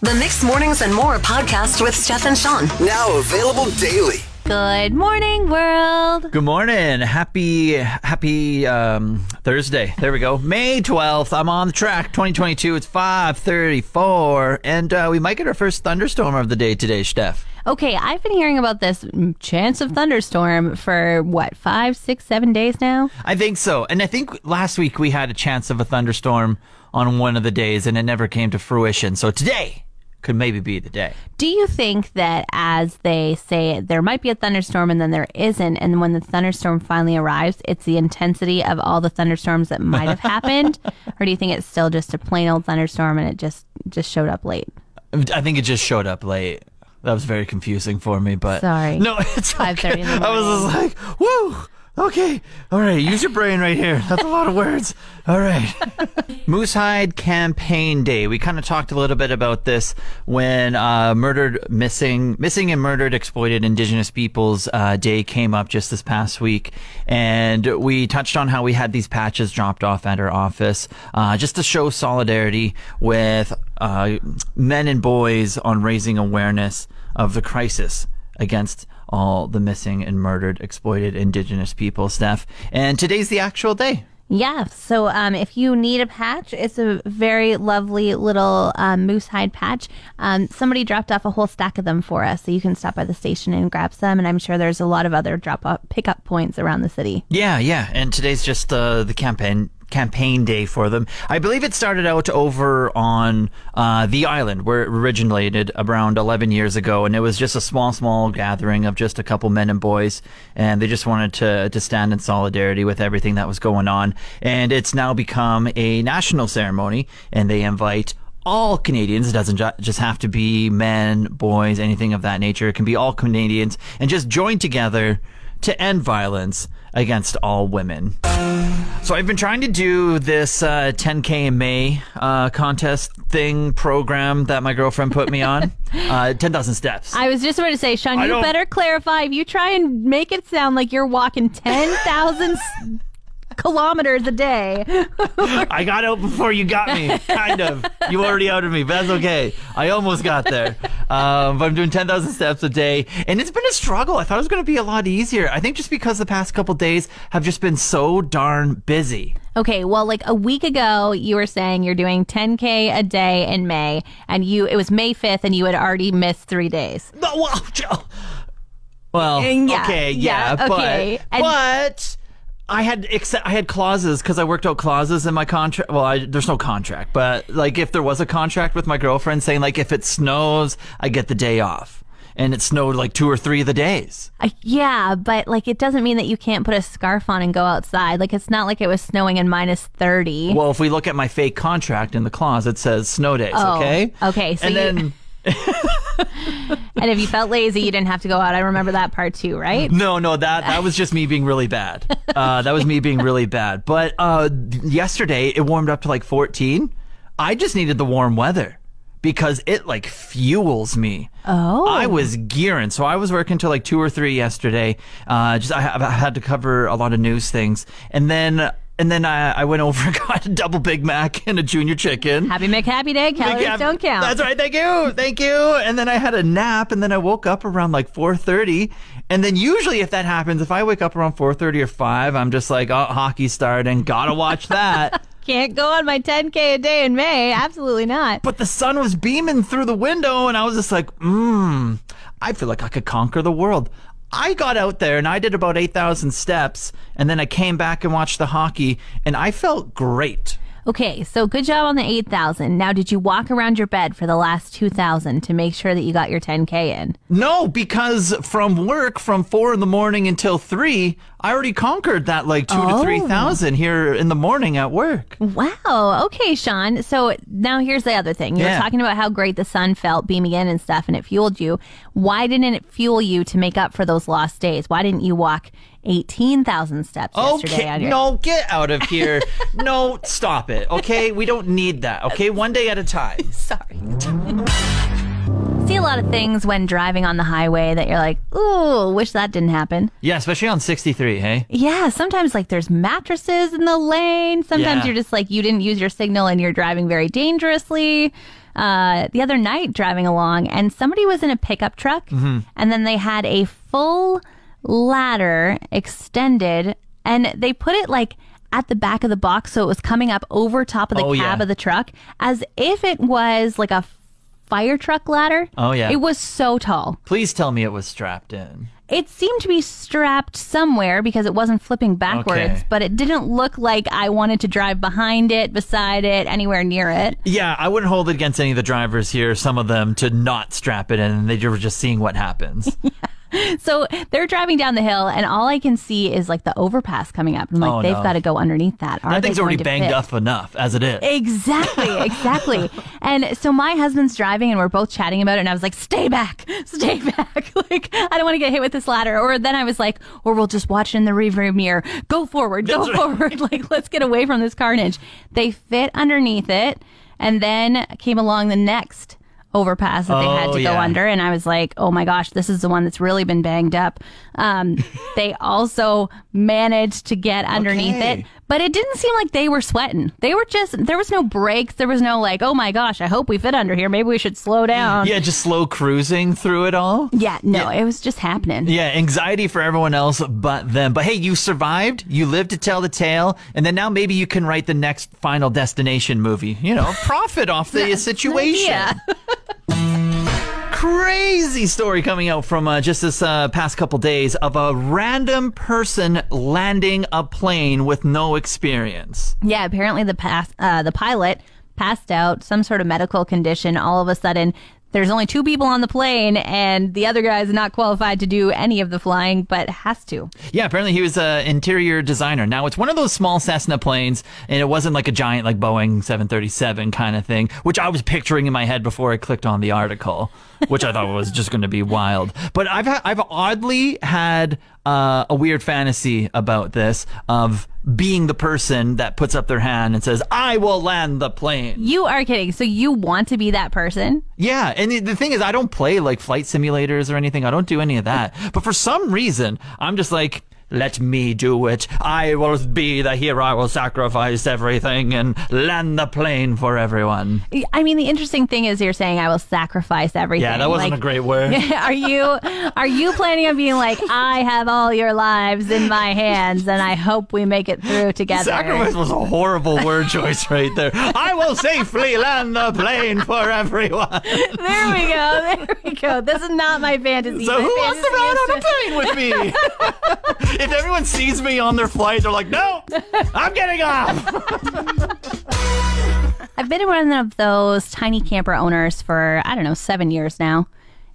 The Mixed Mornings and More podcast with Steph and Sean. Now available daily. Good morning, world. Good morning. Happy happy um, Thursday. There we go. May 12th. I'm on the track. 2022. It's 5:34 and uh, we might get our first thunderstorm of the day today, Steph. Okay, I've been hearing about this chance of thunderstorm for what, five, six, seven days now? I think so. And I think last week we had a chance of a thunderstorm on one of the days and it never came to fruition. So today could maybe be the day. Do you think that as they say there might be a thunderstorm and then there isn't, and when the thunderstorm finally arrives, it's the intensity of all the thunderstorms that might have happened? or do you think it's still just a plain old thunderstorm and it just just showed up late? I think it just showed up late. That was very confusing for me, but Sorry. No, it's 5:30 okay. in the I was just like, woo. Okay, all right. Use your brain right here. That's a lot of words. All right. Moosehide Campaign Day. We kind of talked a little bit about this when uh, murdered, missing, missing and murdered, exploited Indigenous Peoples uh, Day came up just this past week, and we touched on how we had these patches dropped off at our office uh, just to show solidarity with uh, men and boys on raising awareness of the crisis against all the missing and murdered, exploited Indigenous people, stuff. And today's the actual day. Yeah. So um, if you need a patch, it's a very lovely little um, moose hide patch. Um, somebody dropped off a whole stack of them for us, so you can stop by the station and grab some. And I'm sure there's a lot of other drop off pickup points around the city. Yeah, yeah. And today's just uh, the campaign campaign day for them. I believe it started out over on uh, the island where it originated around 11 years ago, and it was just a small, small gathering of just a couple men and boys, and they just wanted to to stand in solidarity with everything that was going on. And it's now become a national ceremony, and they invite all Canadians. It doesn't ju- just have to be men, boys, anything of that nature. It can be all Canadians, and just join together to end violence against all women. So I've been trying to do this uh, 10K in May uh, contest thing program that my girlfriend put me on. uh, 10,000 steps. I was just about to say, Sean, I you don't- better clarify. If you try and make it sound like you're walking 10,000 s- kilometers a day, I got out before you got me, kind of. You already outed me, but that's okay. I almost got there. Um, but I'm doing 10,000 steps a day, and it's been a struggle. I thought it was going to be a lot easier. I think just because the past couple days have just been so darn busy. Okay, well, like a week ago, you were saying you're doing 10k a day in May, and you it was May 5th, and you had already missed three days. No, well, well, yeah, okay, yeah, yeah, okay. but And- but I had except I had clauses because I worked out clauses in my contract. Well, I, there's no contract, but like if there was a contract with my girlfriend saying like if it snows, I get the day off, and it snowed like two or three of the days. Uh, yeah, but like it doesn't mean that you can't put a scarf on and go outside. Like it's not like it was snowing in minus 30. Well, if we look at my fake contract in the clause, it says snow days. Oh, okay. okay, so and you- then. and if you felt lazy, you didn't have to go out. I remember that part too, right? No, no, that that was just me being really bad. Uh, that was me being really bad. But uh, yesterday it warmed up to like 14. I just needed the warm weather because it like fuels me. Oh. I was gearing, so I was working till like two or three yesterday. Uh, just I, I had to cover a lot of news things, and then and then I, I went over and got a double Big Mac and a junior chicken. Happy McHappy Day. Calories Mac- don't count. That's right. Thank you. Thank you. And then I had a nap, and then I woke up around like 4:30. And then usually, if that happens, if I wake up around 4:30 or 5, I'm just like, oh, hockey's starting. Gotta watch that. Can't go on my 10k a day in May. Absolutely not. but the sun was beaming through the window, and I was just like, mmm, I feel like I could conquer the world. I got out there and I did about 8,000 steps, and then I came back and watched the hockey, and I felt great. Okay, so good job on the 8,000. Now, did you walk around your bed for the last 2,000 to make sure that you got your 10K in? No, because from work from four in the morning until three, I already conquered that like two to three oh. thousand here in the morning at work. Wow. Okay, Sean. So now here's the other thing. You Yeah. were talking about how great the sun felt beaming in and stuff, and it fueled you. Why didn't it fuel you to make up for those lost days? Why didn't you walk 18,000 steps yesterday Okay, on no, get out of here. no, stop it. Okay, we don't need that. Okay, one day at a time. Sorry. See a lot of things when driving on the highway that you're like, ooh, wish that didn't happen. Yeah, especially on 63, hey? Yeah, sometimes like there's mattresses in the lane. Sometimes Yeah. you're just like you didn't use your signal and you're driving very dangerously. uh, the other night driving along, and somebody was in a pickup truck, Mm-hmm. and then they had a full ladder extended, and they put it like at the back of the box, so it was coming up over top of the Oh, cab yeah. of the truck, as if it was like a fire truck ladder. Oh, yeah. it was so tall. Please tell me it was strapped in. It seemed to be strapped somewhere because it wasn't flipping backwards, Okay. but it didn't look like I wanted to drive behind it, beside it, anywhere near it. Yeah, I wouldn't hold it against any of the drivers here, some of them, to not strap it in, and they were just seeing what happens. So they're driving down the hill, and all I can see is like the overpass coming up. I'm like, Oh, they've no. got to go underneath that. Are that thing's already banged up enough as it is. Exactly, exactly. and so my husband's driving and we're both chatting about it and I was like, stay back, stay back. like, I don't want to get hit with this ladder. Or then I was like, or we'll just watch it in the rearview mirror. Go forward, go That's right. forward. like, let's get away from this carnage. They fit underneath it and then came along the next overpass that they had Oh, to go yeah. under and I was like, "Oh my gosh, this is the one that's really been banged up." Um, they also managed to get underneath Okay. it, but it didn't seem like they were sweating. They were just there was no brakes. There was no like, "Oh my gosh, I hope we fit under here. Maybe we should slow down." yeah, just slow cruising through it all. Yeah, no, it was just happening. Yeah, anxiety for everyone else but them. But hey, you survived. You lived to tell the tale, and then now maybe you can write the next Final Destination movie. You know, profit off the situation. Yeah. Crazy story coming out from uh, just this uh, past couple days of a random person landing a plane with no experience. Yeah, apparently the pass, uh, the pilot passed out, some sort of medical condition. All of a sudden, there's only two people on the plane, and the other guy is not qualified to do any of the flying, but has to. Yeah, apparently he was an interior designer. Now it's one of those small Cessna planes, and it wasn't like a giant like Boeing 737 kind of thing, which I was picturing in my head before I clicked on the article, which I thought was just going to be wild. But I've ha- I've oddly had uh, a weird fantasy about this of being the person that puts up their hand and says, "I will land the plane." You are kidding. So you want to be that person? Yeah, and the, the thing is, I don't play like flight simulators or anything. I don't do any of that. but for some reason, I'm just like, let me do it. I will be the hero. I will sacrifice everything and land the plane for everyone. I mean, the interesting thing is you're saying I will sacrifice everything. Yeah, that wasn't Like, a great word. are you are you planning on being like I have all your lives in my hands and I hope we make it through together? Sacrifice was a horrible word choice right there. I will safely land the plane for everyone. There we go. There we go. This is not my fantasy. So My who wants to ride on a plane with me? If everyone sees me on their flight, they're like, no, I'm getting off. I've been one of those tiny camper owners for, I don't know, seven years now.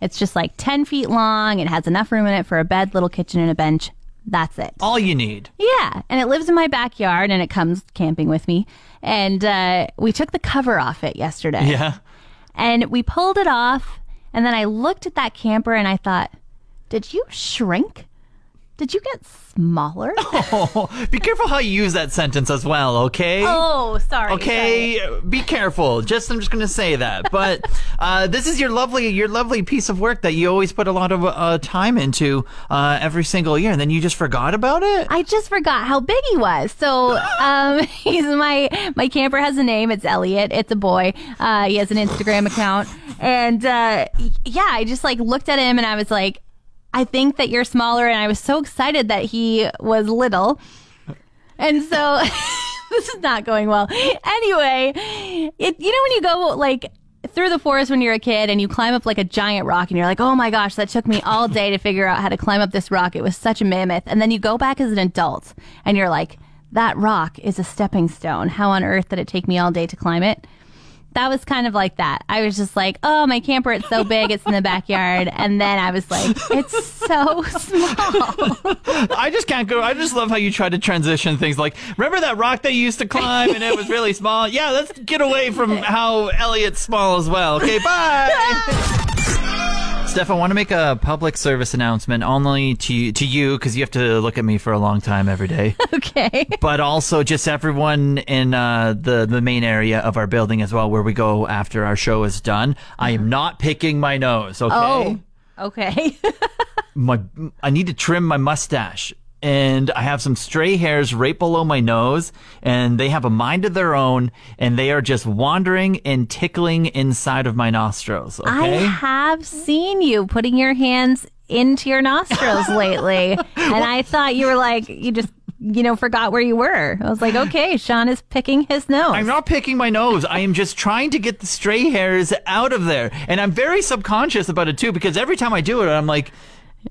It's just like 10 feet long. It has enough room in it for a bed, little kitchen, and a bench. That's it. All you need. Yeah. And it lives in my backyard and it comes camping with me. And uh, we took the cover off it yesterday. Yeah. And we pulled it off. And then I looked at that camper and I thought, did you shrink? Did you get smaller? Oh, be careful how you use that sentence as well, okay? Oh, sorry. Okay, be careful. Just I'm just gonna say that. But uh, this is your lovely, your lovely piece of work that you always put a lot of uh, time into uh, every single year, and then you just forgot about it. I just forgot how big he was. So, um, he's my my camper has a name. It's Elliot. It's a boy. Uh, he has an Instagram account, and uh, yeah, I just like looked at him and I was like, I think that you're smaller, and I was so excited that he was little, and so. this is not going well. Anyway, it you know when you go like through the forest when you're a kid and you climb up like a giant rock and you're like, "Oh my gosh, that took me all day to figure out how to climb up this rock. It was such a mammoth." And then you go back as an adult and you're like, "That rock is a stepping stone. How on earth did it take me all day to climb it?" That was kind of like that. I was just like, "Oh, my camper, it's so big, it's in the backyard." And then I was like, "It's so small." I just can't go. I just love how you try to transition things. Like, remember that rock they used to climb and it was really small? Yeah, let's get away from how Elliot's small as well. Okay, bye. Steph, I want to make a public service announcement only to to you because you have to look at me for a long time every day. okay. but also just everyone in uh, the the main area of our building as well, where we go after our show is done. I am not picking my nose. Okay, Oh. Okay. my I need to trim my mustache. And I have some stray hairs right below my nose, and they have a mind of their own, and they are just wandering and tickling inside of my nostrils. I have seen you putting your hands into your nostrils lately, and I thought you were like you just you know forgot where you were. I was like, okay, Sean is picking his nose. I'm not picking my nose. I am just trying to get the stray hairs out of there. And I'm very subconscious about it too because every time I do it, I'm like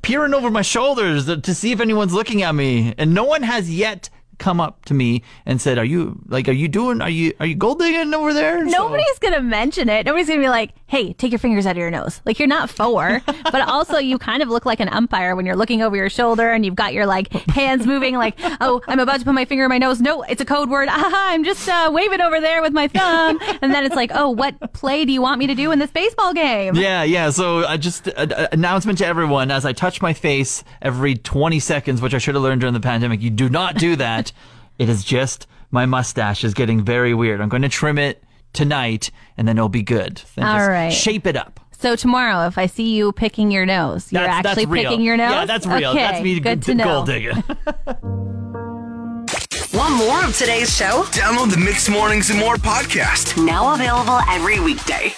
peering over my shoulders to see if anyone's looking at me. And no one has yet come up to me and said, "Are you like are you doing are you are you gold digging over there?" So- Nobody's gonna mention it. Nobody's gonna be like, "Hey, take your fingers out of your nose." Like you're not four, but also you kind of look like an umpire when you're looking over your shoulder and you've got your like hands moving. Like, oh, I'm about to put my finger in my nose. No, it's a code word. Ah, I'm just uh, waving over there with my thumb. And then it's like, oh, what play do you want me to do in this baseball game? Yeah, yeah. So I just uh, uh, announcement to everyone as I touch my face every 20 seconds, which I should have learned during the pandemic. You do not do that. It is just my mustache is getting very weird. I'm going to trim it tonight, and then it'll be good. Then All just right. Shape it up. So tomorrow, if I see you picking your nose, you're That's, actually that's picking your nose. Yeah, that's real. Okay, that's me Good g- to know. gold digging. Want more of today's show? Download the Mixed Mornings and More podcast. Now available every weekday.